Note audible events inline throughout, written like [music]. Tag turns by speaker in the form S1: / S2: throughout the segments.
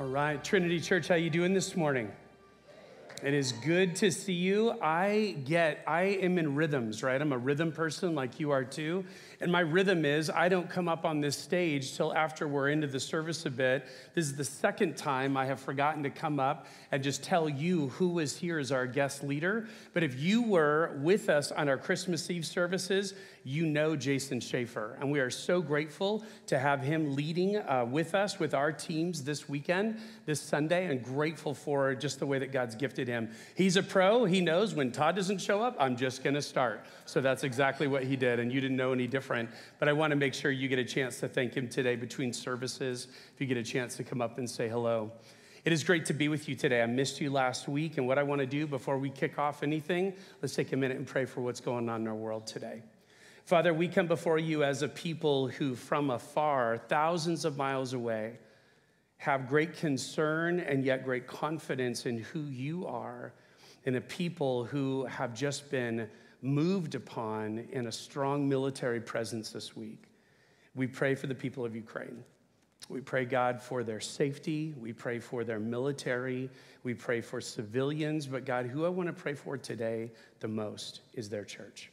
S1: All right, Trinity Church, how you doing this morning? It is good to see you. I get, I am in rhythms, right? I'm a rhythm person like you are too. And my rhythm is I don't come up on this stage till after we're into the service a bit. This is the second time I have forgotten to come up and just tell you who was here as our guest leader. But if you were with us on our Christmas Eve services, you know Jason Schaefer. And we are so grateful to have him leading uh, with us, with our teams this weekend, this Sunday, and grateful for just the way that God's gifted him. He's a pro. He knows when Todd doesn't show up, I'm just going to start. So that's exactly what he did. And you didn't know any different. But I want to make sure you get a chance to thank him today between services, if you get a chance to come up and say hello. It is great to be with you today. I missed you last week. And what I want to do before we kick off anything, let's take a minute and pray for what's going on in our world today. Father, we come before you as a people who, from afar, thousands of miles away, have great concern and yet great confidence in who you are, in a people who have just been moved upon in a strong military presence this week. We pray for the people of Ukraine. We pray, God, for their safety. We pray for their military. We pray for civilians. But, God, who I want to pray for today the most is their church.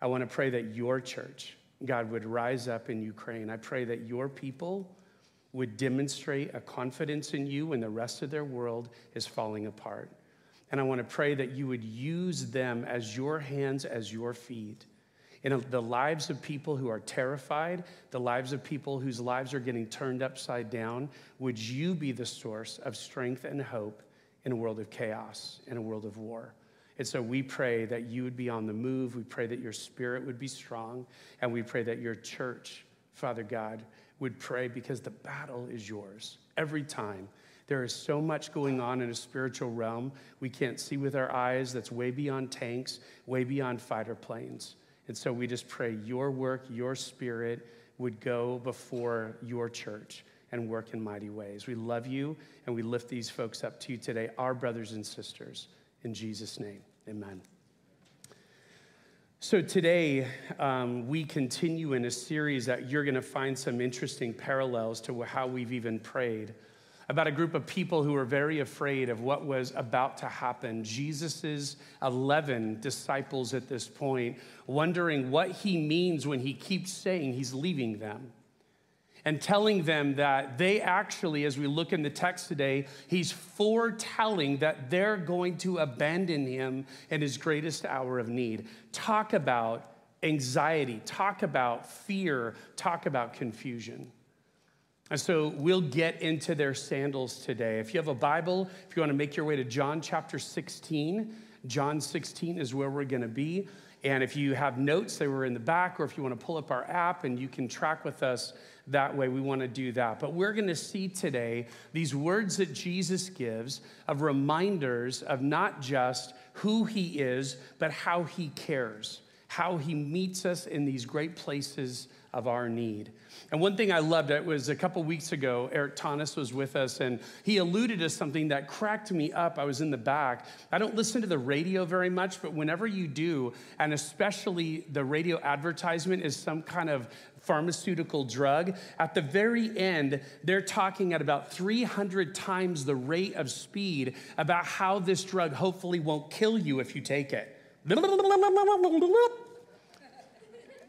S1: I want to pray that your church, God, would rise up in Ukraine. I pray that your people would demonstrate a confidence in you when the rest of their world is falling apart. And I want to pray that you would use them as your hands, as your feet. In the lives of people who are terrified, the lives of people whose lives are getting turned upside down, would you be the source of strength and hope in a world of chaos, in a world of war? And so we pray that you would be on the move. We pray that your spirit would be strong. And we pray that your church, Father God, would pray because the battle is yours every time. There is so much going on in a spiritual realm we can't see with our eyes that's way beyond tanks, way beyond fighter planes. And so we just pray your work, your spirit would go before your church and work in mighty ways. We love you and we lift these folks up to you today, our brothers and sisters. In Jesus' name, amen. So, today um, we continue in a series that you're going to find some interesting parallels to how we've even prayed about a group of people who were very afraid of what was about to happen. Jesus's 11 disciples at this point, wondering what he means when he keeps saying he's leaving them and telling them that they actually, as we look in the text today, he's foretelling that they're going to abandon him in his greatest hour of need. Talk about anxiety, talk about fear, talk about confusion. And so we'll get into their sandals today. If you have a Bible, if you want to make your way to John chapter 16, John 16 is where we're going to be. And if you have notes, they were in the back, or if you want to pull up our app and you can track with us that way, we want to do that. But we're going to see today these words that Jesus gives of reminders of not just who he is, but how he cares, how he meets us in these great places of our need. And one thing I loved, it was a couple weeks ago, Eric Thomas was with us, and he alluded to something that cracked me up. I was in the back. I don't listen to the radio very much, but whenever you do, and especially the radio advertisement is some kind of pharmaceutical drug, at the very end, they're talking at about 300 times the rate of speed about how this drug hopefully won't kill you if you take it.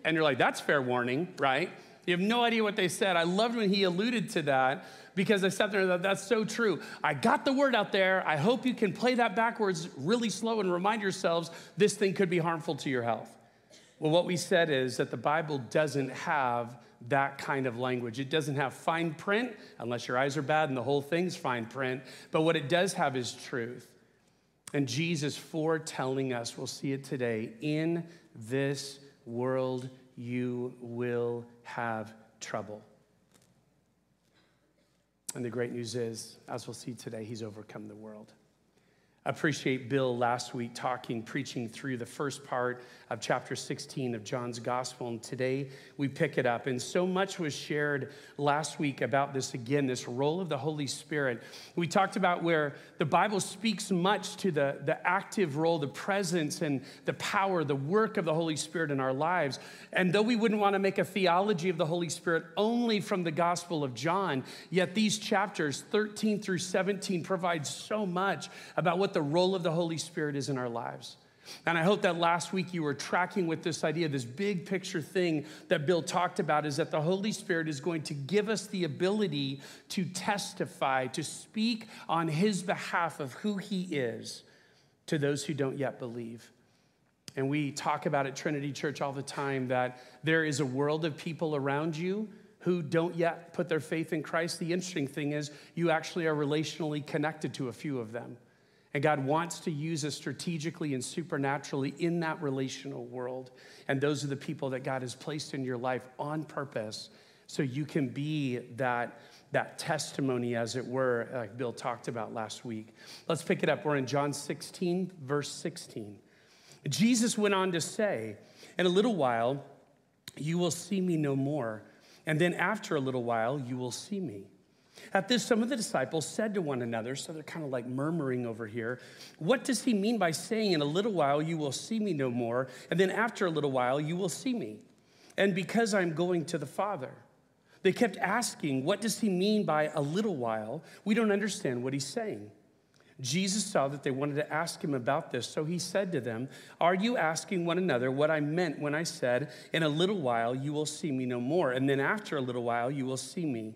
S1: And you're like, that's fair warning, right? You have no idea what they said. I loved when he alluded to that because I sat there and thought, that's so true. I got the word out there. I hope you can play that backwards really slow and remind yourselves this thing could be harmful to your health. Well, what we said is that the Bible doesn't have that kind of language. It doesn't have fine print, unless your eyes are bad and the whole thing's fine print. But what it does have is truth. And Jesus foretelling us, we'll see it today, in this world you will have trouble. And the great news is, as we'll see today, he's overcome the world. Appreciate Bill last week talking, preaching through the first part of chapter 16 of John's gospel. And today we pick it up. And so much was shared last week about this again, this role of the Holy Spirit. We talked about where the Bible speaks much to the, the active role, the presence, and the power, the work of the Holy Spirit in our lives. And though we wouldn't want to make a theology of the Holy Spirit only from the Gospel of John, yet these chapters, 13 through 17, provide so much about what the role of the Holy Spirit is in our lives. And I hope that last week you were tracking with this idea, this big picture thing that Bill talked about is that the Holy Spirit is going to give us the ability to testify, to speak on His behalf of who He is to those who don't yet believe. And we talk about at Trinity Church all the time that there is a world of people around you who don't yet put their faith in Christ. The interesting thing is, you actually are relationally connected to a few of them. And God wants to use us strategically and supernaturally in that relational world. And those are the people that God has placed in your life on purpose so you can be that, that testimony, as it were, like Bill talked about last week. Let's pick it up. We're in John 16, verse 16. Jesus went on to say, In a little while, you will see me no more. And then after a little while, you will see me. At this, some of the disciples said to one another, so they're kind of like murmuring over here, What does he mean by saying, In a little while you will see me no more, and then after a little while you will see me? And because I'm going to the Father. They kept asking, What does he mean by a little while? We don't understand what he's saying. Jesus saw that they wanted to ask him about this, so he said to them, Are you asking one another what I meant when I said, In a little while you will see me no more, and then after a little while you will see me?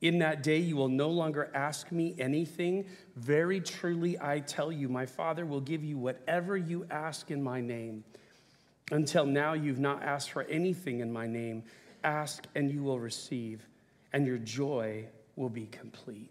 S1: In that day, you will no longer ask me anything. Very truly, I tell you, my Father will give you whatever you ask in my name. Until now, you've not asked for anything in my name. Ask and you will receive, and your joy will be complete.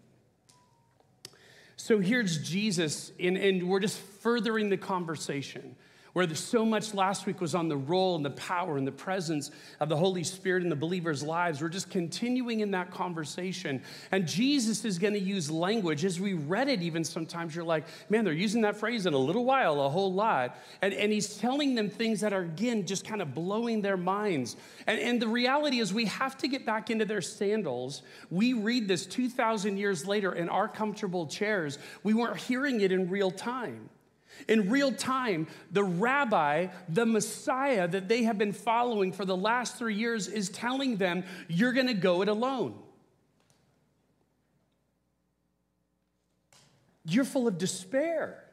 S1: So here's Jesus, and, and we're just furthering the conversation where so much last week was on the role and the power and the presence of the Holy Spirit in the believers' lives. We're just continuing in that conversation. And Jesus is going to use language. As we read it, even sometimes you're like, man, they're using that phrase in a little while, a whole lot. And, and he's telling them things that are, again, just kind of blowing their minds. And, and the reality is, we have to get back into their sandals. We read this 2,000 years later in our comfortable chairs. We weren't hearing it in real time. In real time, the rabbi, the Messiah that they have been following for the last three years, is telling them, You're gonna go it alone. You're full of despair.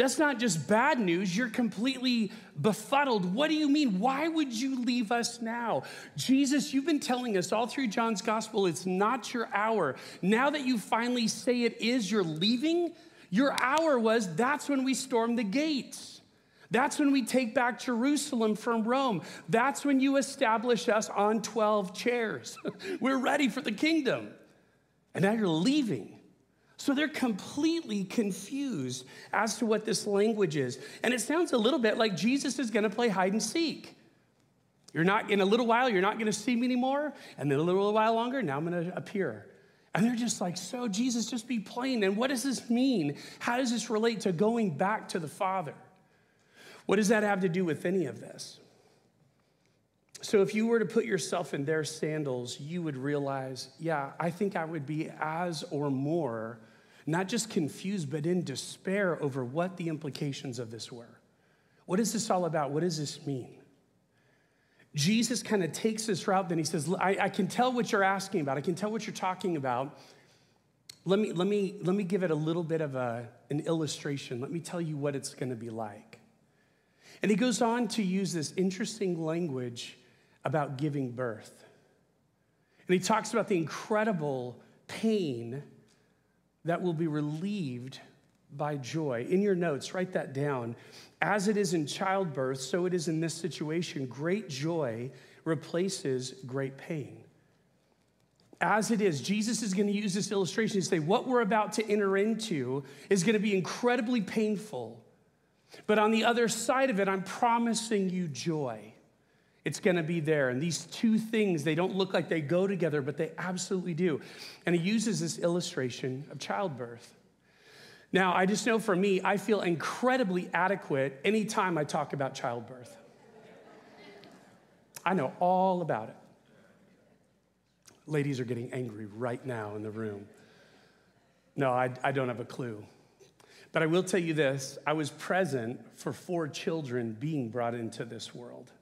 S1: That's not just bad news, you're completely befuddled. What do you mean? Why would you leave us now? Jesus, you've been telling us all through John's gospel it's not your hour. Now that you finally say it is, you're leaving? Your hour was that's when we storm the gates. That's when we take back Jerusalem from Rome. That's when you establish us on 12 chairs. [laughs] We're ready for the kingdom. And now you're leaving. So they're completely confused as to what this language is. And it sounds a little bit like Jesus is going to play hide and seek. You're not, in a little while, you're not going to see me anymore. And then a little while longer, now I'm going to appear. And they're just like, so Jesus, just be plain. And what does this mean? How does this relate to going back to the Father? What does that have to do with any of this? So, if you were to put yourself in their sandals, you would realize, yeah, I think I would be as or more, not just confused, but in despair over what the implications of this were. What is this all about? What does this mean? Jesus kind of takes this route, then he says, I, I, can tell what you're asking about. I can tell what you're talking about. Let me, let me, let me give it a little bit of a, an illustration. Let me tell you what it's going to be like. And he goes on to use this interesting language about giving birth. And he talks about the incredible pain that will be relieved by joy. In your notes, write that down. As it is in childbirth, so it is in this situation. Great joy replaces great pain. As it is, Jesus is going to use this illustration to say what we're about to enter into is going to be incredibly painful. But on the other side of it, I'm promising you joy. It's going to be there. And these two things, they don't look like they go together, but they absolutely do. And he uses this illustration of childbirth. Now, I just know for me, I feel incredibly adequate anytime I talk about childbirth. I know all about it. Ladies are getting angry right now in the room. No, I, I don't have a clue. But I will tell you this I was present for four children being brought into this world.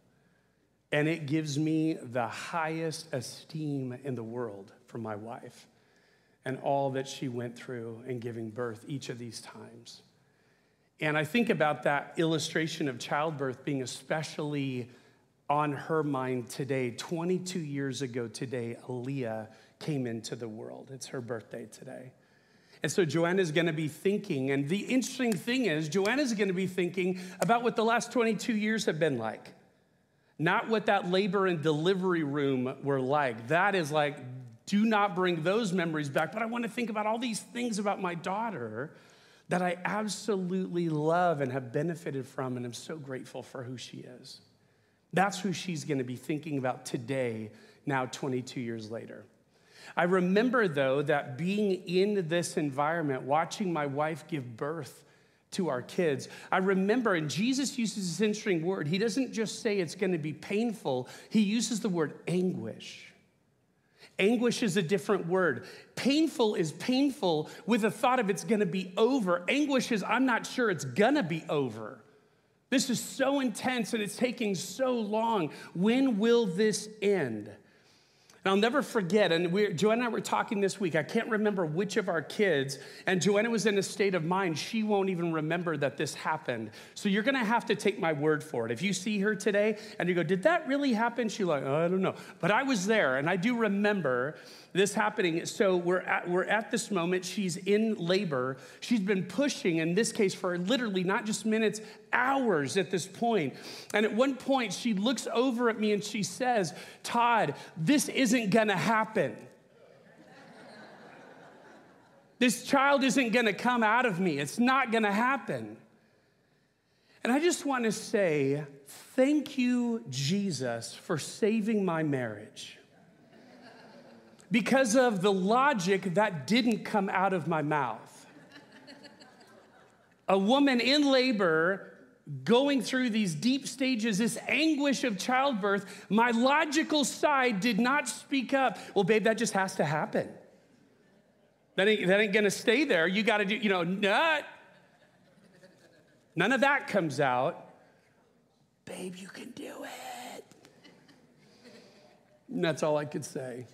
S1: And it gives me the highest esteem in the world for my wife and all that she went through in giving birth each of these times. And I think about that illustration of childbirth being especially on her mind today. 22 years ago today, Aaliyah came into the world. It's her birthday today. And so Joanna's gonna be thinking, and the interesting thing is, Joanna's gonna be thinking about what the last 22 years have been like. Not what that labor and delivery room were like. That is like, do not bring those memories back. But I wanna think about all these things about my daughter that I absolutely love and have benefited from, and I'm so grateful for who she is. That's who she's gonna be thinking about today, now 22 years later. I remember, though, that being in this environment, watching my wife give birth to our kids, I remember, and Jesus uses this interesting word. He doesn't just say it's gonna be painful, he uses the word anguish. Anguish is a different word. Painful is painful with the thought of it's gonna be over. Anguish is, I'm not sure it's gonna be over. This is so intense and it's taking so long. When will this end? And I'll never forget, and we, Joanna and I were talking this week. I can't remember which of our kids, and Joanna was in a state of mind, she won't even remember that this happened. So you're gonna have to take my word for it. If you see her today and you go, Did that really happen? She's like, oh, I don't know. But I was there, and I do remember this happening. So we're at, we're at this moment. She's in labor. She's been pushing, in this case, for literally not just minutes, hours at this point. And at one point, she looks over at me and she says, Todd, this isn't gonna happen. This child isn't gonna come out of me. It's not gonna happen. And I just wanna say, thank you, Jesus, for saving my marriage because of the logic that didn't come out of my mouth. A woman in labor going through these deep stages, this anguish of childbirth, my logical side did not speak up. Well, babe, that just has to happen. That ain't, that ain't gonna stay there. You gotta do, you know, nut. None of that comes out. Babe, you can do it. And that's all I could say.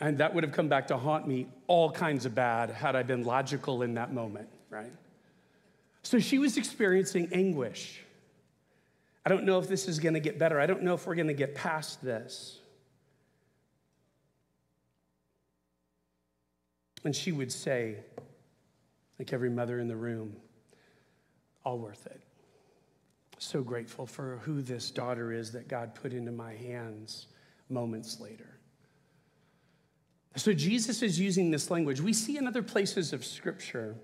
S1: And that would have come back to haunt me all kinds of bad had I been logical in that moment, right? So she was experiencing anguish. I don't know if this is gonna get better. I don't know if we're gonna get past this. And she would say, like every mother in the room, all worth it. So grateful for who this daughter is that God put into my hands moments later. So Jesus is using this language. We see in other places of scripture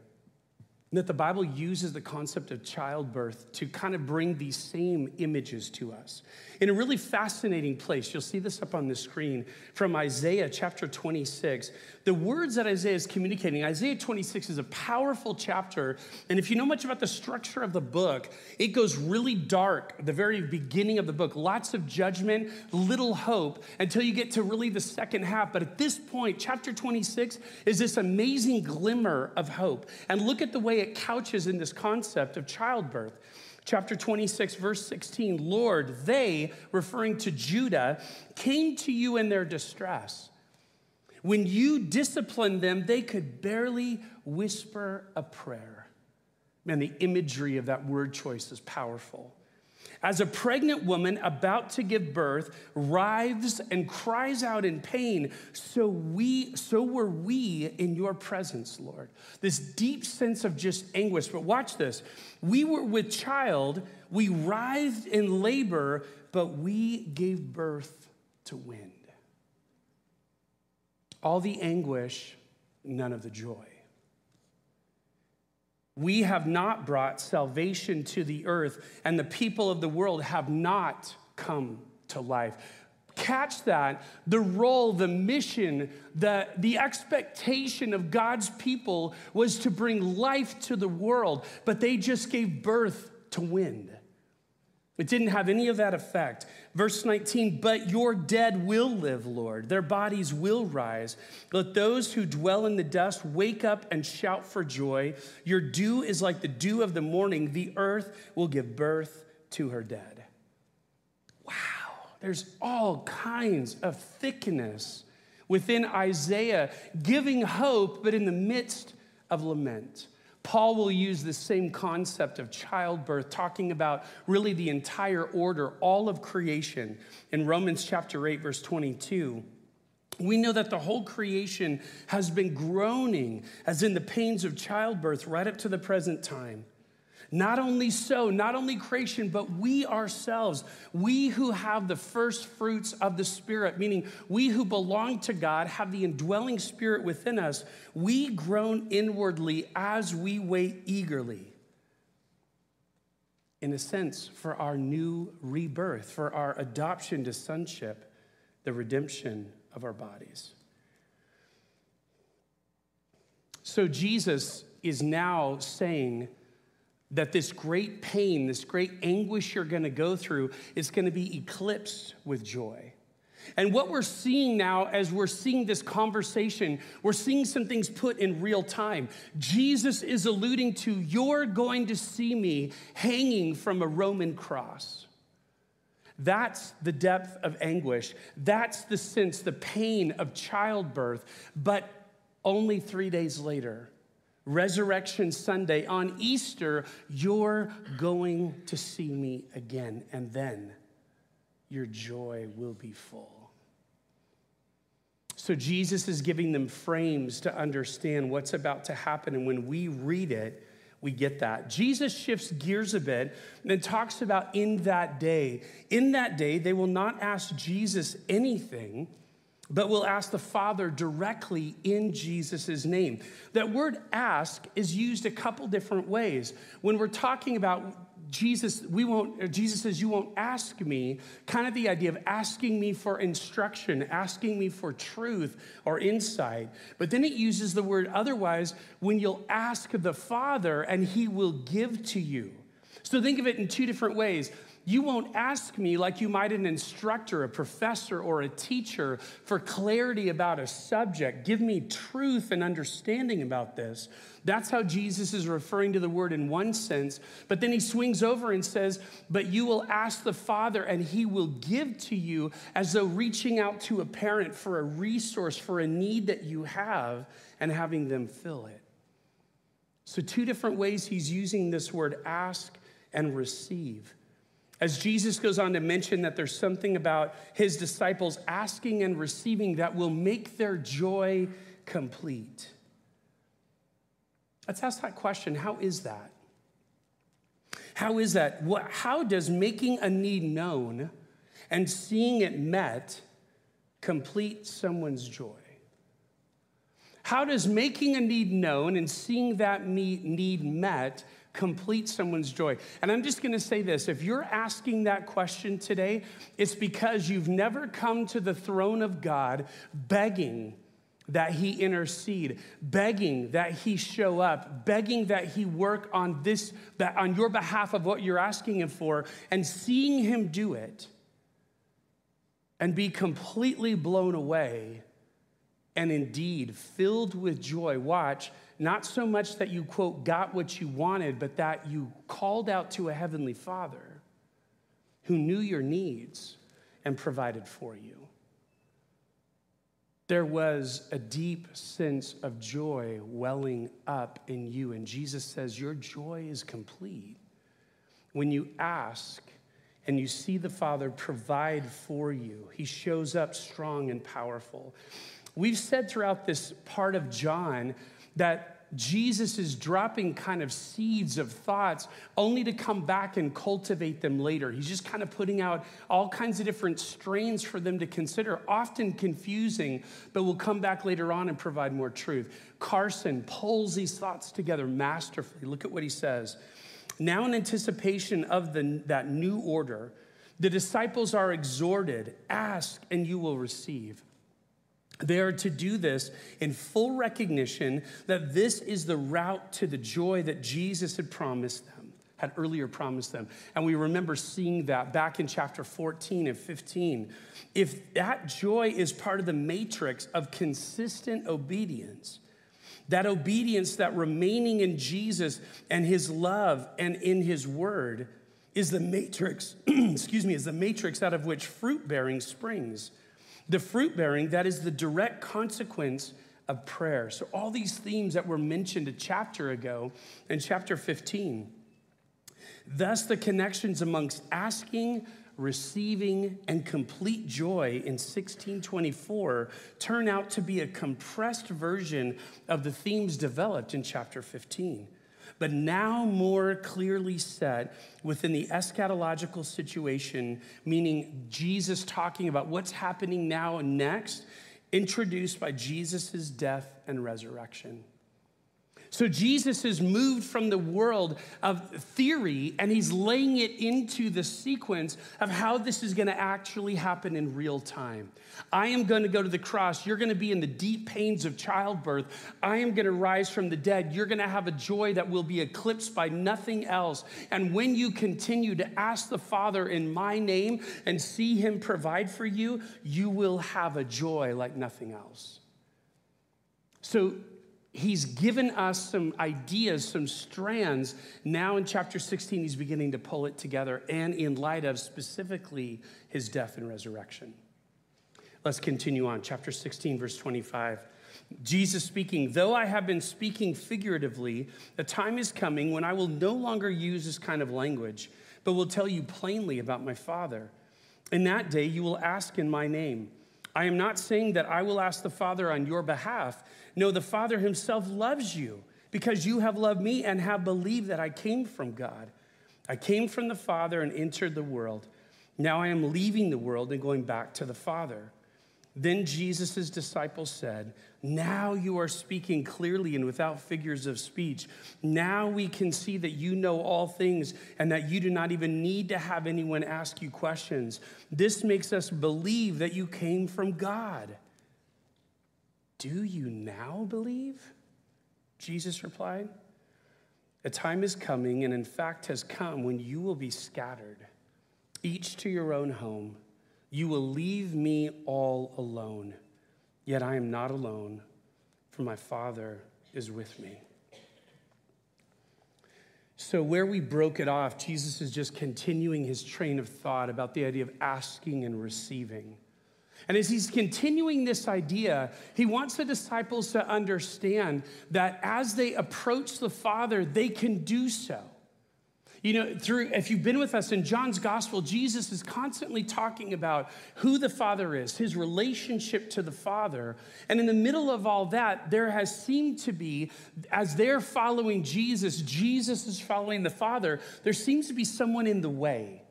S1: that the Bible uses the concept of childbirth to kind of bring these same images to us. In a really fascinating place, you'll see this up on the screen from Isaiah chapter 26. The words that Isaiah is communicating, Isaiah 26 is a powerful chapter. And if you know much about the structure of the book, it goes really dark, at the very beginning of the book. Lots of judgment, little hope until you get to really the second half. But at this point, chapter 26 is this amazing glimmer of hope. And look at the way it couches in this concept of childbirth. Chapter 26, verse 16 Lord, they, referring to Judah, came to you in their distress. When you disciplined them, they could barely whisper a prayer. Man, the imagery of that word choice is powerful. As a pregnant woman about to give birth writhes and cries out in pain, so we so were we in your presence, Lord. This deep sense of just anguish. But watch this. We were with child, we writhed in labor, but we gave birth to wind. All the anguish, none of the joy. We have not brought salvation to the earth, and the people of the world have not come to life. Catch that. The role, the mission, the, the expectation of God's people was to bring life to the world, but they just gave birth to wind. It didn't have any of that effect. Verse 19, but your dead will live, Lord. Their bodies will rise. Let those who dwell in the dust wake up and shout for joy. Your dew is like the dew of the morning. The earth will give birth to her dead. Wow, there's all kinds of thickness within Isaiah, giving hope, but in the midst of lament. Paul will use the same concept of childbirth, talking about really the entire order, all of creation. In Romans chapter 8, verse 22, we know that the whole creation has been groaning as in the pains of childbirth right up to the present time. Not only so, not only creation, but we ourselves, we who have the first fruits of the Spirit, meaning we who belong to God, have the indwelling Spirit within us, we groan inwardly as we wait eagerly, in a sense, for our new rebirth, for our adoption to sonship, the redemption of our bodies. So Jesus is now saying, that this great pain, this great anguish you're going to go through is going to be eclipsed with joy. And what we're seeing now, as we're seeing this conversation, we're seeing some things put in real time. Jesus is alluding to, You're going to see me hanging from a Roman cross. That's the depth of anguish. That's the sense, the pain of childbirth. But only three days later, Resurrection Sunday, on Easter, you're going to see me again, and then your joy will be full. So, Jesus is giving them frames to understand what's about to happen. And when we read it, we get that. Jesus shifts gears a bit and talks about in that day. In that day, they will not ask Jesus anything but we'll ask the Father directly in Jesus' name. That word ask is used a couple different ways. When we're talking about Jesus, we won't, Jesus says, You won't ask me, kind of the idea of asking me for instruction, asking me for truth or insight. But then it uses the word otherwise when you'll ask the Father and he will give to you. So think of it in two different ways. You won't ask me like you might an instructor, a professor, or a teacher for clarity about a subject. Give me truth and understanding about this. That's how Jesus is referring to the word in one sense. But then he swings over and says, But you will ask the Father, and he will give to you as though reaching out to a parent for a resource, for a need that you have, and having them fill it. So, two different ways he's using this word ask and receive. As Jesus goes on to mention that there's something about his disciples asking and receiving that will make their joy complete. Let's ask that question how is that? How is that? What, how does making a need known and seeing it met complete someone's joy? How does making a need known and seeing that need met complete someone's joy. And I'm just going to say this if you're asking that question today, it's because you've never come to the throne of God begging that he intercede, begging that he show up, begging that he work on this that on your behalf of what you're asking him for and seeing him do it and be completely blown away and indeed filled with joy. Watch not so much that you, quote, got what you wanted, but that you called out to a heavenly Father who knew your needs and provided for you. There was a deep sense of joy welling up in you. And Jesus says, Your joy is complete when you ask and you see the Father provide for you. He shows up strong and powerful. We've said throughout this part of John that Jesus is dropping kind of seeds of thoughts only to come back and cultivate them later. He's just kind of putting out all kinds of different strains for them to consider, often confusing, but will come back later on and provide more truth. Carson pulls these thoughts together masterfully. Look at what he says. Now, in anticipation of the, that new order, the disciples are exhorted ask and you will receive. They are to do this in full recognition that this is the route to the joy that Jesus had promised them, had earlier promised them. And we remember seeing that back in chapter 14 and 15. If that joy is part of the matrix of consistent obedience, that obedience, that remaining in Jesus and his love and in his word is the matrix, [clears throat] excuse me, is the matrix out of which fruit bearing springs. The fruit bearing, that is the direct consequence of prayer. So, all these themes that were mentioned a chapter ago in chapter 15. Thus, the connections amongst asking, receiving, and complete joy in 1624 turn out to be a compressed version of the themes developed in chapter 15 but now more clearly set within the eschatological situation, meaning Jesus talking about what's happening now and next, introduced by Jesus' death and resurrection. So Jesus is moved from the world of theory and he's laying it into the sequence of how this is going to actually happen in real time. I am going to go to the cross. You're going to be in the deep pains of childbirth. I am going to rise from the dead. You're going to have a joy that will be eclipsed by nothing else. And when you continue to ask the Father in my name and see him provide for you, you will have a joy like nothing else. So he's given us some ideas, some strands. Now in chapter 16, he's beginning to pull it together and in light of specifically his death and resurrection. Let's continue on. Chapter 16, verse 25. Jesus speaking, though I have been speaking figuratively, the time is coming when I will no longer use this kind of language, but will tell you plainly about my Father. In that day, you will ask in my name. I am not saying that I will ask the Father on your behalf. No, the Father himself loves you because you have loved me and have believed that I came from God. I came from the Father and entered the world. Now I am leaving the world and going back to the Father. Then Jesus' disciples said, Now you are speaking clearly and without figures of speech. Now we can see that you know all things and that you do not even need to have anyone ask you questions. This makes us believe that you came from God. Do you now believe? Jesus replied. A time is coming, and in fact has come, when you will be scattered, each to your own home. You will leave me all alone. Yet I am not alone, for my Father is with me. So, where we broke it off, Jesus is just continuing his train of thought about the idea of asking and receiving. And as he's continuing this idea, he wants the disciples to understand that as they approach the Father, they can do so. You know, through if you've been with us in John's gospel, Jesus is constantly talking about who the Father is, his relationship to the Father. And in the middle of all that, there has seemed to be, as they're following Jesus, Jesus is following the Father, there seems to be someone in the way.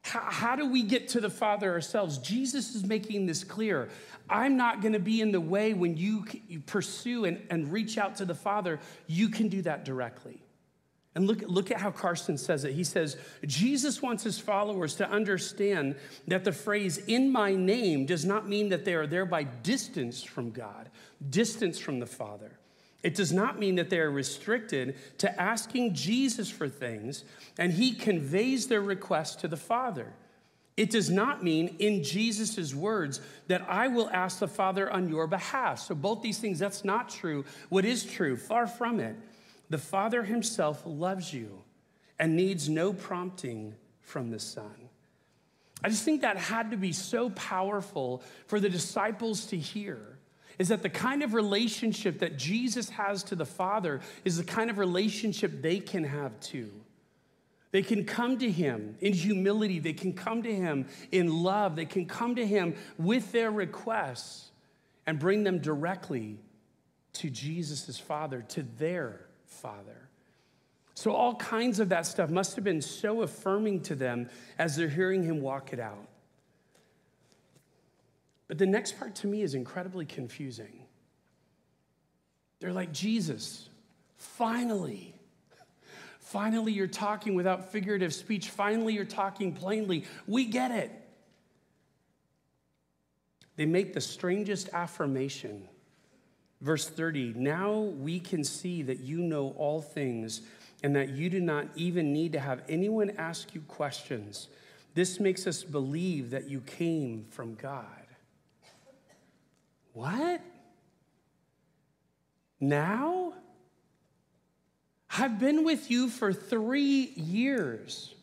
S1: How, how do we get to the Father ourselves? Jesus is making this clear. I'm not going to be in the way when you, you pursue and, and reach out to the Father. You can do that directly. And look, look at how Carson says it. He says, Jesus wants his followers to understand that the phrase, in my name, does not mean that they are thereby distanced from God, distanced from the Father. It does not mean that they are restricted to asking Jesus for things and he conveys their request to the Father. It does not mean, in Jesus' words, that I will ask the Father on your behalf. So, both these things, that's not true. What is true? Far from it. The Father Himself loves you and needs no prompting from the Son. I just think that had to be so powerful for the disciples to hear is that the kind of relationship that Jesus has to the Father is the kind of relationship they can have too. They can come to him in humility. They can come to him in love. They can come to him with their requests and bring them directly to Jesus' Father, to their Father. So, all kinds of that stuff must have been so affirming to them as they're hearing him walk it out. But the next part to me is incredibly confusing. They're like, Jesus, finally. Finally, you're talking without figurative speech. Finally, you're talking plainly. We get it. They make the strangest affirmation. Verse 30 Now we can see that you know all things and that you do not even need to have anyone ask you questions. This makes us believe that you came from God. What? Now? I've been with you for three years.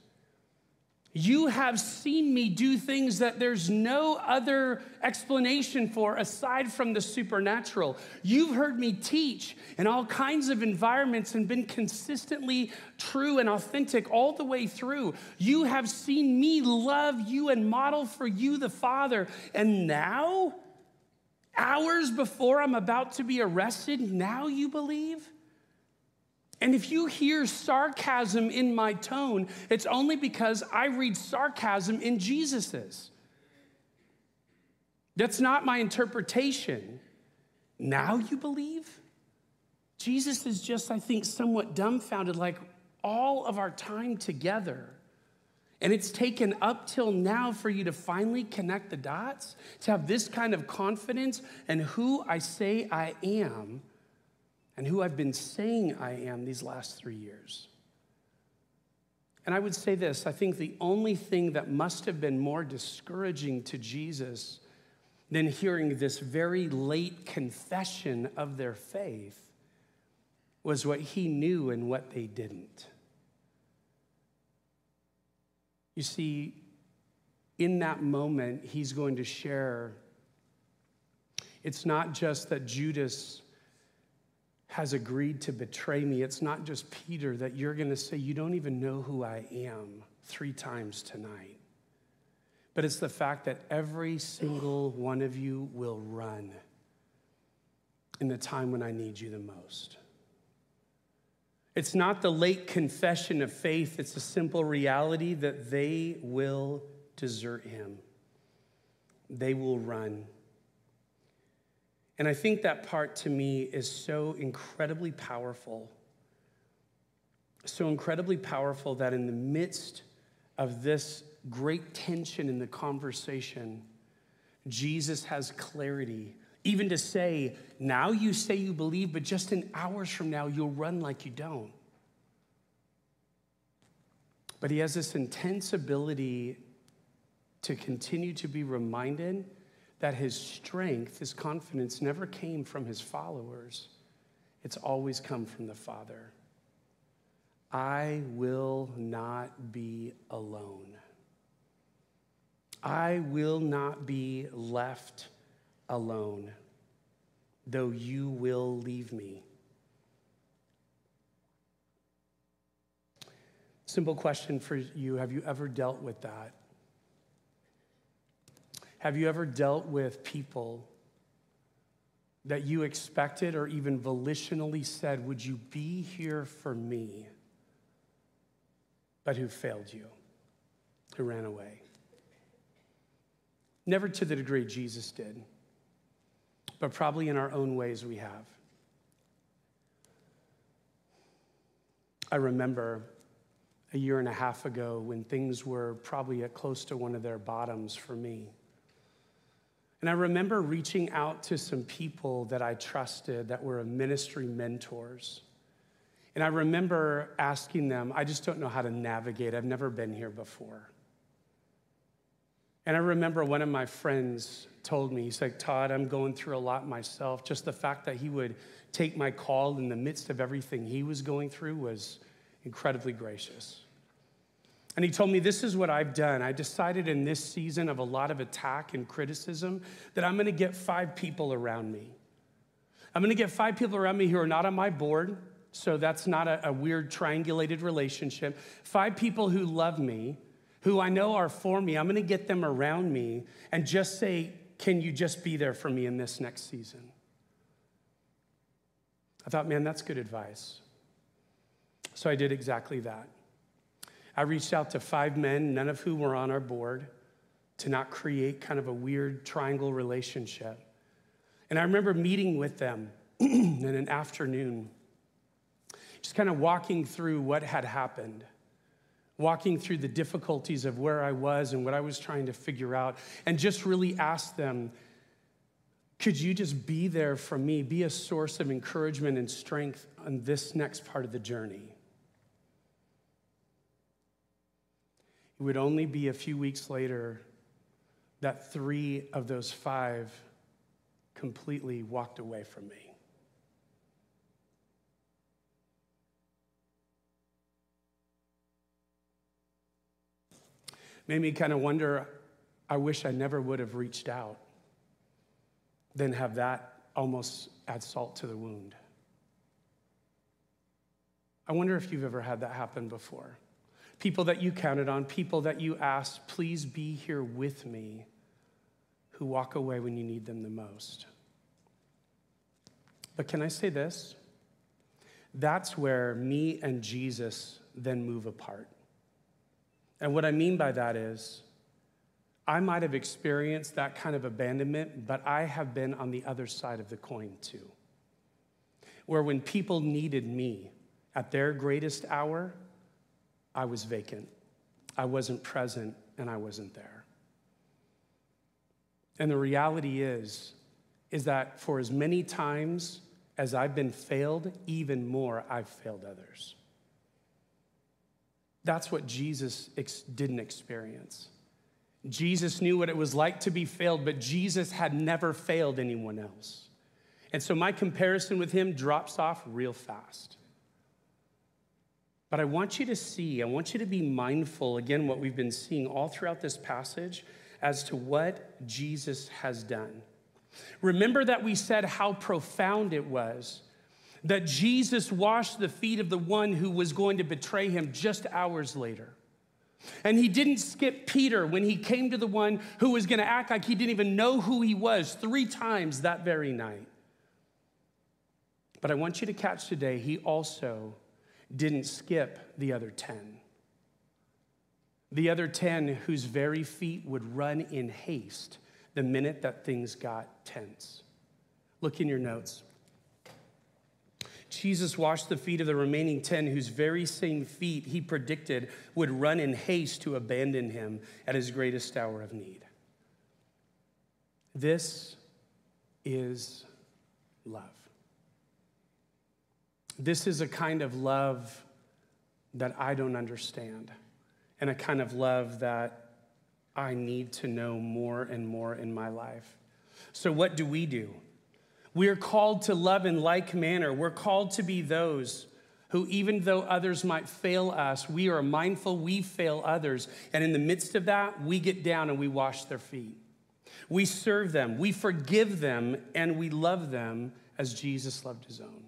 S1: You have seen me do things that there's no other explanation for aside from the supernatural. You've heard me teach in all kinds of environments and been consistently true and authentic all the way through. You have seen me love you and model for you the Father. And now, hours before I'm about to be arrested, now you believe? And if you hear sarcasm in my tone, it's only because I read sarcasm in Jesus's. That's not my interpretation. Now you believe? Jesus is just, I think, somewhat dumbfounded, like all of our time together. And it's taken up till now for you to finally connect the dots, to have this kind of confidence in who I say I am and who I've been saying I am these last three years. And I would say this I think the only thing that must have been more discouraging to Jesus than hearing this very late confession of their faith was what he knew and what they didn't. You see, in that moment, he's going to share it's not just that Judas has agreed to betray me. It's not just Peter that you're going to say, You don't even know who I am three times tonight. But it's the fact that every single one of you will run in the time when I need you the most. It's not the late confession of faith, it's a simple reality that they will desert him. They will run. And I think that part to me is so incredibly powerful. So incredibly powerful that in the midst of this great tension in the conversation, Jesus has clarity. Even to say, now you say you believe, but just in hours from now, you'll run like you don't. But he has this intense ability to continue to be reminded that his strength, his confidence never came from his followers, it's always come from the Father. I will not be alone. I will not be left alone, though you will leave me. Simple question for you Have you ever dealt with that? Have you ever dealt with people that you expected or even volitionally said, Would you be here for me? But who failed you, who ran away? Never to the degree Jesus did, but probably in our own ways we have. I remember a year and a half ago when things were probably at close to one of their bottoms for me. And I remember reaching out to some people that I trusted that were ministry mentors. And I remember asking them, I just don't know how to navigate. I've never been here before. And I remember one of my friends told me, he's like, Todd, I'm going through a lot myself. Just the fact that he would take my call in the midst of everything he was going through was incredibly gracious. And he told me, This is what I've done. I decided in this season of a lot of attack and criticism that I'm gonna get five people around me. I'm gonna get five people around me who are not on my board, so that's not a, a weird triangulated relationship. Five people who love me, who I know are for me. I'm gonna get them around me and just say, Can you just be there for me in this next season? I thought, man, that's good advice. So I did exactly that. I reached out to five men, none of who were on our board, to not create kind of a weird triangle relationship. And I remember meeting with them [clears throat] in an afternoon, just kind of walking through what had happened, walking through the difficulties of where I was and what I was trying to figure out, and just really ask them, could you just be there for me, be a source of encouragement and strength on this next part of the journey? It would only be a few weeks later that three of those five completely walked away from me. Made me kind of wonder I wish I never would have reached out, then have that almost add salt to the wound. I wonder if you've ever had that happen before. People that you counted on, people that you asked, please be here with me, who walk away when you need them the most. But can I say this? That's where me and Jesus then move apart. And what I mean by that is, I might have experienced that kind of abandonment, but I have been on the other side of the coin too. Where when people needed me at their greatest hour, I was vacant. I wasn't present and I wasn't there. And the reality is, is that for as many times as I've been failed, even more I've failed others. That's what Jesus ex- didn't experience. Jesus knew what it was like to be failed, but Jesus had never failed anyone else. And so my comparison with him drops off real fast. But I want you to see, I want you to be mindful, again, what we've been seeing all throughout this passage as to what Jesus has done. Remember that we said how profound it was that Jesus washed the feet of the one who was going to betray him just hours later. And he didn't skip Peter when he came to the one who was going to act like he didn't even know who he was three times that very night. But I want you to catch today, he also didn't skip the other 10. The other 10 whose very feet would run in haste the minute that things got tense. Look in your notes. Jesus washed the feet of the remaining 10, whose very same feet he predicted would run in haste to abandon him at his greatest hour of need. This is love. This is a kind of love that I don't understand, and a kind of love that I need to know more and more in my life. So, what do we do? We are called to love in like manner. We're called to be those who, even though others might fail us, we are mindful we fail others. And in the midst of that, we get down and we wash their feet. We serve them, we forgive them, and we love them as Jesus loved his own.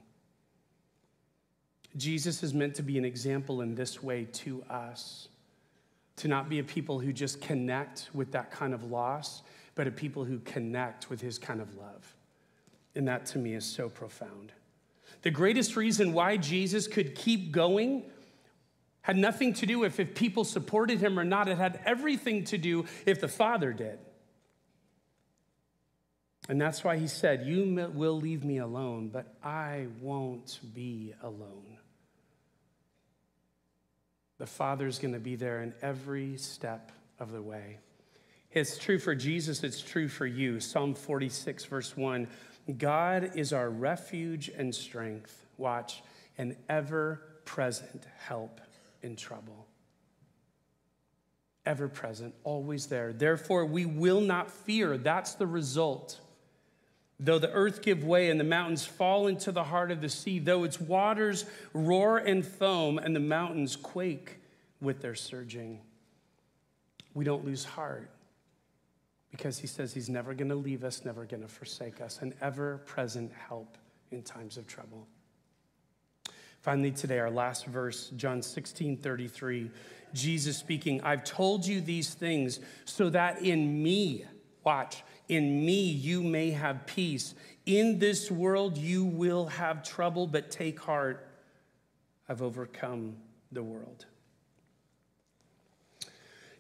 S1: Jesus is meant to be an example in this way to us to not be a people who just connect with that kind of loss, but a people who connect with his kind of love. And that to me is so profound. The greatest reason why Jesus could keep going had nothing to do with if people supported him or not. It had everything to do if the Father did. And that's why he said, You will leave me alone, but I won't be alone. The Father's going to be there in every step of the way. It's true for Jesus, it's true for you. Psalm 46, verse 1 God is our refuge and strength. Watch, an ever present help in trouble. Ever present, always there. Therefore, we will not fear. That's the result. Though the earth give way and the mountains fall into the heart of the sea, though its waters roar and foam and the mountains quake with their surging, we don't lose heart because he says he's never going to leave us, never going to forsake us, an ever present help in times of trouble. Finally, today, our last verse, John 16 33, Jesus speaking, I've told you these things so that in me, watch, in me you may have peace. In this world you will have trouble, but take heart, I've overcome the world.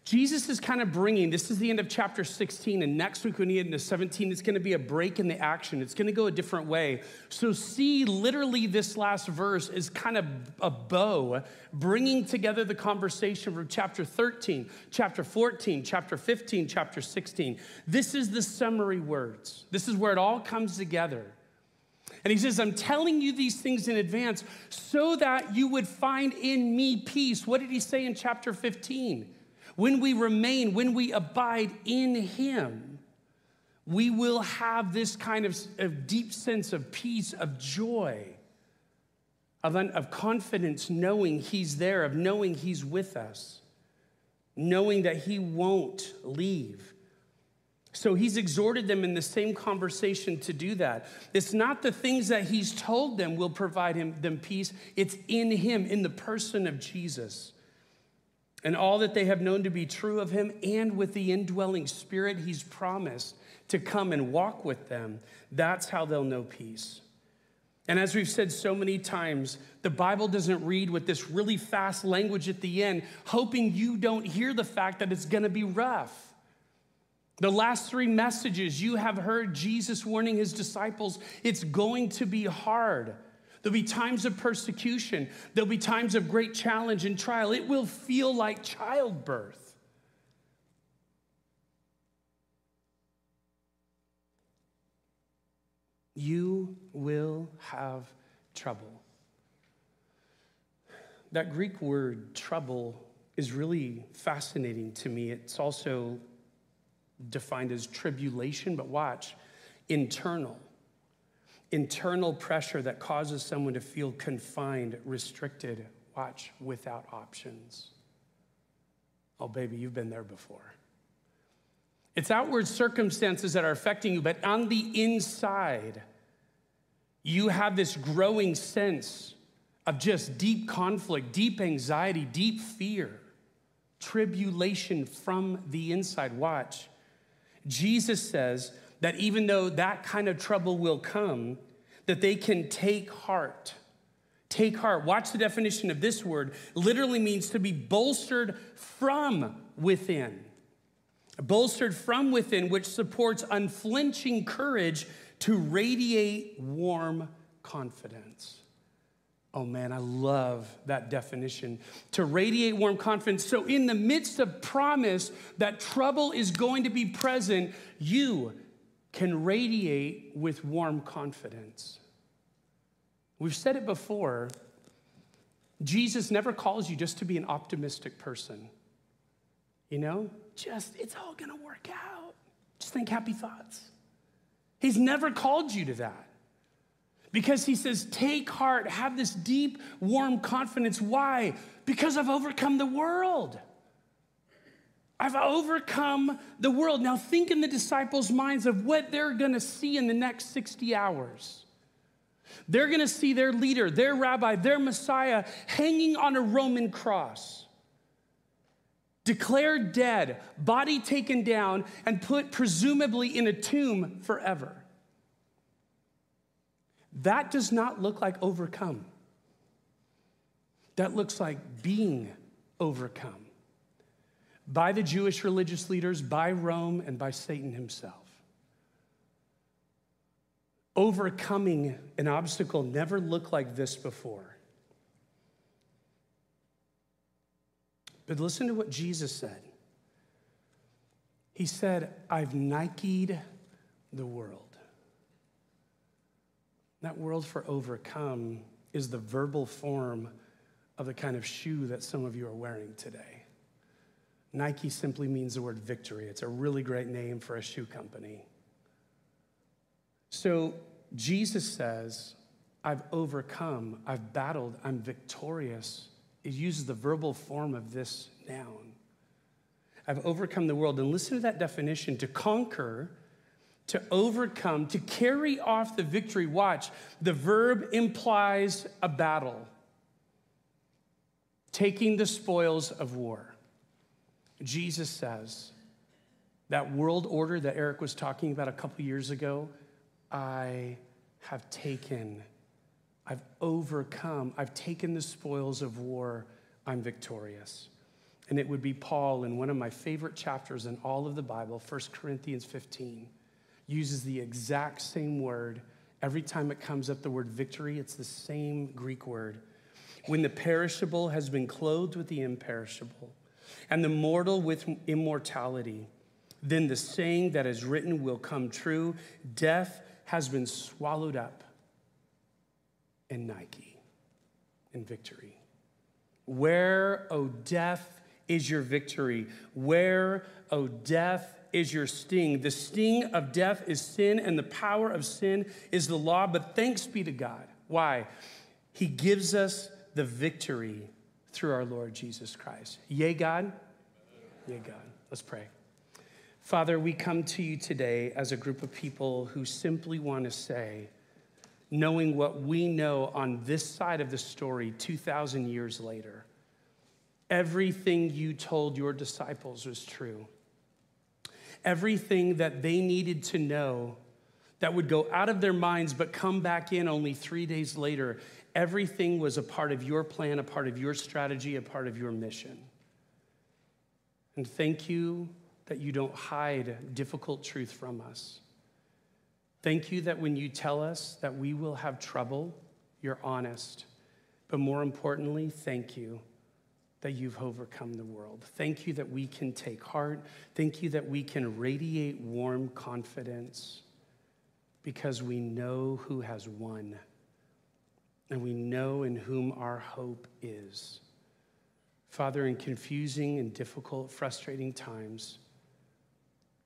S1: Jesus is kind of bringing, this is the end of chapter 16, and next week when we get into 17, it's going to be a break in the action. It's going to go a different way. So, see literally this last verse is kind of a bow bringing together the conversation from chapter 13, chapter 14, chapter 15, chapter 16. This is the summary words. This is where it all comes together. And he says, I'm telling you these things in advance so that you would find in me peace. What did he say in chapter 15? When we remain, when we abide in Him, we will have this kind of, of deep sense of peace, of joy, of, of confidence, knowing He's there, of knowing He's with us, knowing that He won't leave. So he's exhorted them in the same conversation to do that. It's not the things that he's told them will provide him, them peace, it's in him, in the person of Jesus and all that they have known to be true of him, and with the indwelling spirit he's promised to come and walk with them, that's how they'll know peace. And as we've said so many times, the Bible doesn't read with this really fast language at the end, hoping you don't hear the fact that it's gonna be rough. The last three messages you have heard Jesus warning his disciples, it's going to be hard. There'll be times of persecution. There'll be times of great challenge and trial. It will feel like childbirth. You will have trouble. That Greek word, trouble, is really fascinating to me. It's also defined as tribulation, but watch, internal internal pressure that causes someone to feel confined, restricted, watch, without options. Oh, baby, you've been there before. It's outward circumstances that are affecting you, but on the inside, you have this growing sense of just deep conflict, deep anxiety, deep fear, tribulation from the inside. Watch. Jesus says, that even though that kind of trouble will come, that they can take heart. Take heart. Watch the definition of this word. Literally means to be bolstered from within. Bolstered from within, which supports unflinching courage to radiate warm confidence. Oh man, I love that definition. To radiate warm confidence. So, in the midst of promise that trouble is going to be present, you can radiate with warm confidence. We've said it before Jesus never calls you just to be an optimistic person. You know, just it's all gonna work out. Just think happy thoughts. He's never called you to that. Because he says, take heart, have this deep, warm confidence. Why? Because I've overcome the world. I've overcome the world. Now, think in the disciples' minds of what they're going to see in the next 60 hours. They're going to see their leader, their rabbi, their Messiah hanging on a Roman cross, declared dead, body taken down, and put presumably in a tomb forever. That does not look like overcome. That looks like being overcome by the Jewish religious leaders, by Rome, and by Satan himself. Overcoming an obstacle never looked like this before. But listen to what Jesus said. He said, I've Nike'd the world. That world for overcome is the verbal form of the kind of shoe that some of you are wearing today. Nike simply means the word victory. It's a really great name for a shoe company. So Jesus says, I've overcome, I've battled, I'm victorious. It uses the verbal form of this noun. I've overcome the world. And listen to that definition to conquer, to overcome, to carry off the victory. Watch, the verb implies a battle. taking the spoils of war. Jesus says, that world order that Eric was talking about a couple years ago, I have taken, I've overcome, I've taken the spoils of war, I'm victorious. And it would be Paul in one of my favorite chapters in all of the Bible, 1 Corinthians 15, uses the exact same word. Every time it comes up, the word victory, it's the same Greek word. When the perishable has been clothed with the imperishable, and the mortal with immortality, then the saying that is written will come true death has been swallowed up in Nike, in victory. Where, O oh, death, is your victory? Where, O oh, death, is your sting? The sting of death is sin, and the power of sin is the law. But thanks be to God. Why? He gives us the victory through our Lord Jesus Christ. Yea, God? Yea, God. Let's pray. Father, we come to you today as a group of people who simply want to say, knowing what we know on this side of the story 2,000 years later, everything you told your disciples was true. Everything that they needed to know that would go out of their minds but come back in only three days later, everything was a part of your plan, a part of your strategy, a part of your mission. And thank you that you don't hide difficult truth from us. Thank you that when you tell us that we will have trouble, you're honest. But more importantly, thank you that you've overcome the world. Thank you that we can take heart. Thank you that we can radiate warm confidence because we know who has won and we know in whom our hope is. Father, in confusing and difficult, frustrating times,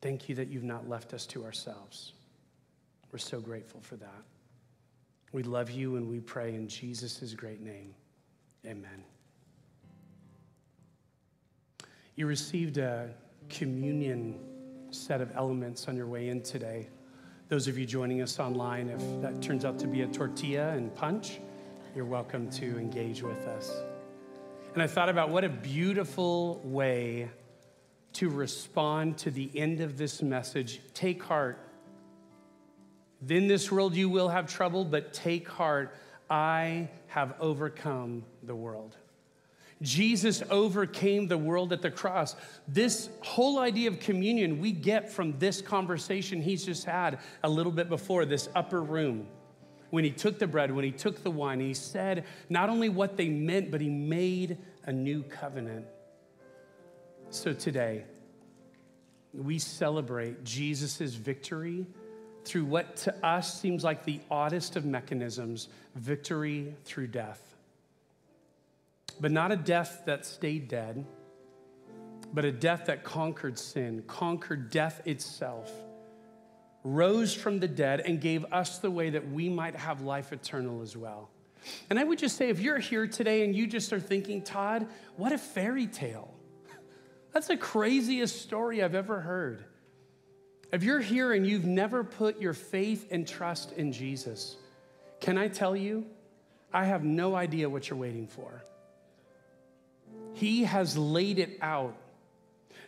S1: Thank you that you've not left us to ourselves. We're so grateful for that. We love you and we pray in Jesus' great name. Amen. You received a communion set of elements on your way in today. Those of you joining us online, if that turns out to be a tortilla and punch, you're welcome to engage with us. And I thought about what a beautiful way to respond to the end of this message. Take heart. In this world you will have trouble, but take heart. I have overcome the world. Jesus overcame the world at the cross. This whole idea of communion we get from this conversation he's just had a little bit before, this upper room. When he took the bread, when he took the wine, he said not only what they meant, but he made a new covenant. So today, we celebrate Jesus' victory through what to us seems like the oddest of mechanisms victory through death. But not a death that stayed dead, but a death that conquered sin, conquered death itself, rose from the dead, and gave us the way that we might have life eternal as well. And I would just say, if you're here today and you just are thinking, Todd, what a fairy tale. [laughs] That's the craziest story I've ever heard. If you're here and you've never put your faith and trust in Jesus, can I tell you, I have no idea what you're waiting for. He has laid it out.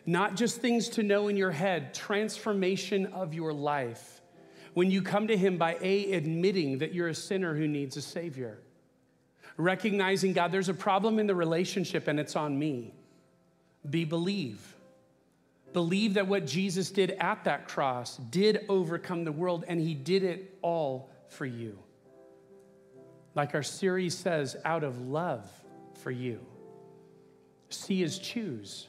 S1: Not just things to know in your head, transformation of your life. When you come to Him by A, admitting that you're a sinner who needs a Savior, recognizing, God, there's a problem in the relationship and it's on me. B, believe. Believe that what Jesus did at that cross did overcome the world and he did it all for you. Like our series says, out of love for you. C is choose.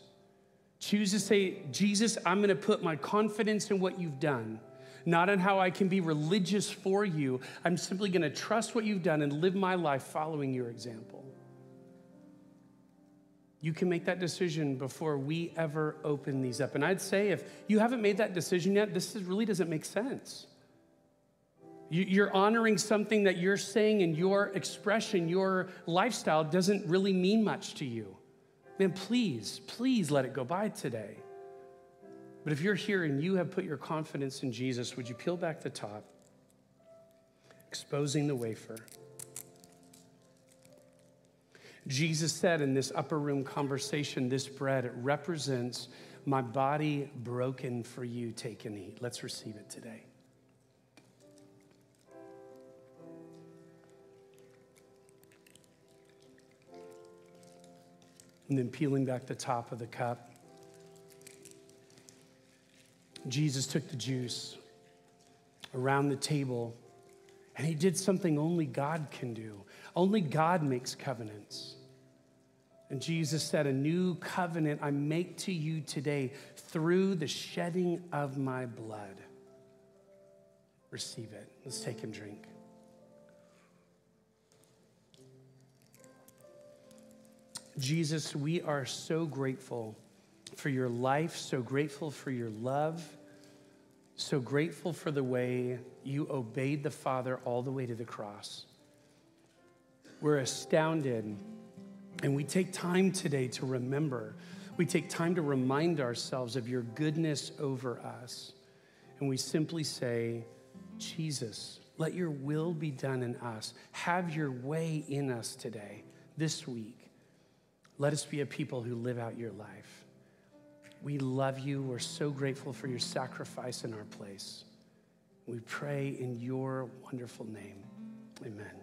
S1: Choose to say, Jesus, I'm going to put my confidence in what you've done, not in how I can be religious for you. I'm simply going to trust what you've done and live my life following your example. You can make that decision before we ever open these up. And I'd say if you haven't made that decision yet, this really doesn't make sense. You're honoring something that you're saying and your expression, your lifestyle doesn't really mean much to you. Then please, please let it go by today. But if you're here and you have put your confidence in Jesus, would you peel back the top, exposing the wafer? Jesus said in this upper room conversation, this bread represents my body broken for you. Take and eat. Let's receive it today. And then peeling back the top of the cup, Jesus took the juice around the table and he did something only God can do. Only God makes covenants. And Jesus said, A new covenant I make to you today through the shedding of my blood. Receive it. Let's take and drink. Jesus, we are so grateful for your life, so grateful for your love, so grateful for the way you obeyed the Father all the way to the cross. We're astounded, and we take time today to remember. We take time to remind ourselves of your goodness over us. And we simply say, Jesus, let your will be done in us. Have your way in us today, this week. Let us be a people who live out your life. We love you. We're so grateful for your sacrifice in our place. We pray in your wonderful name. Amen.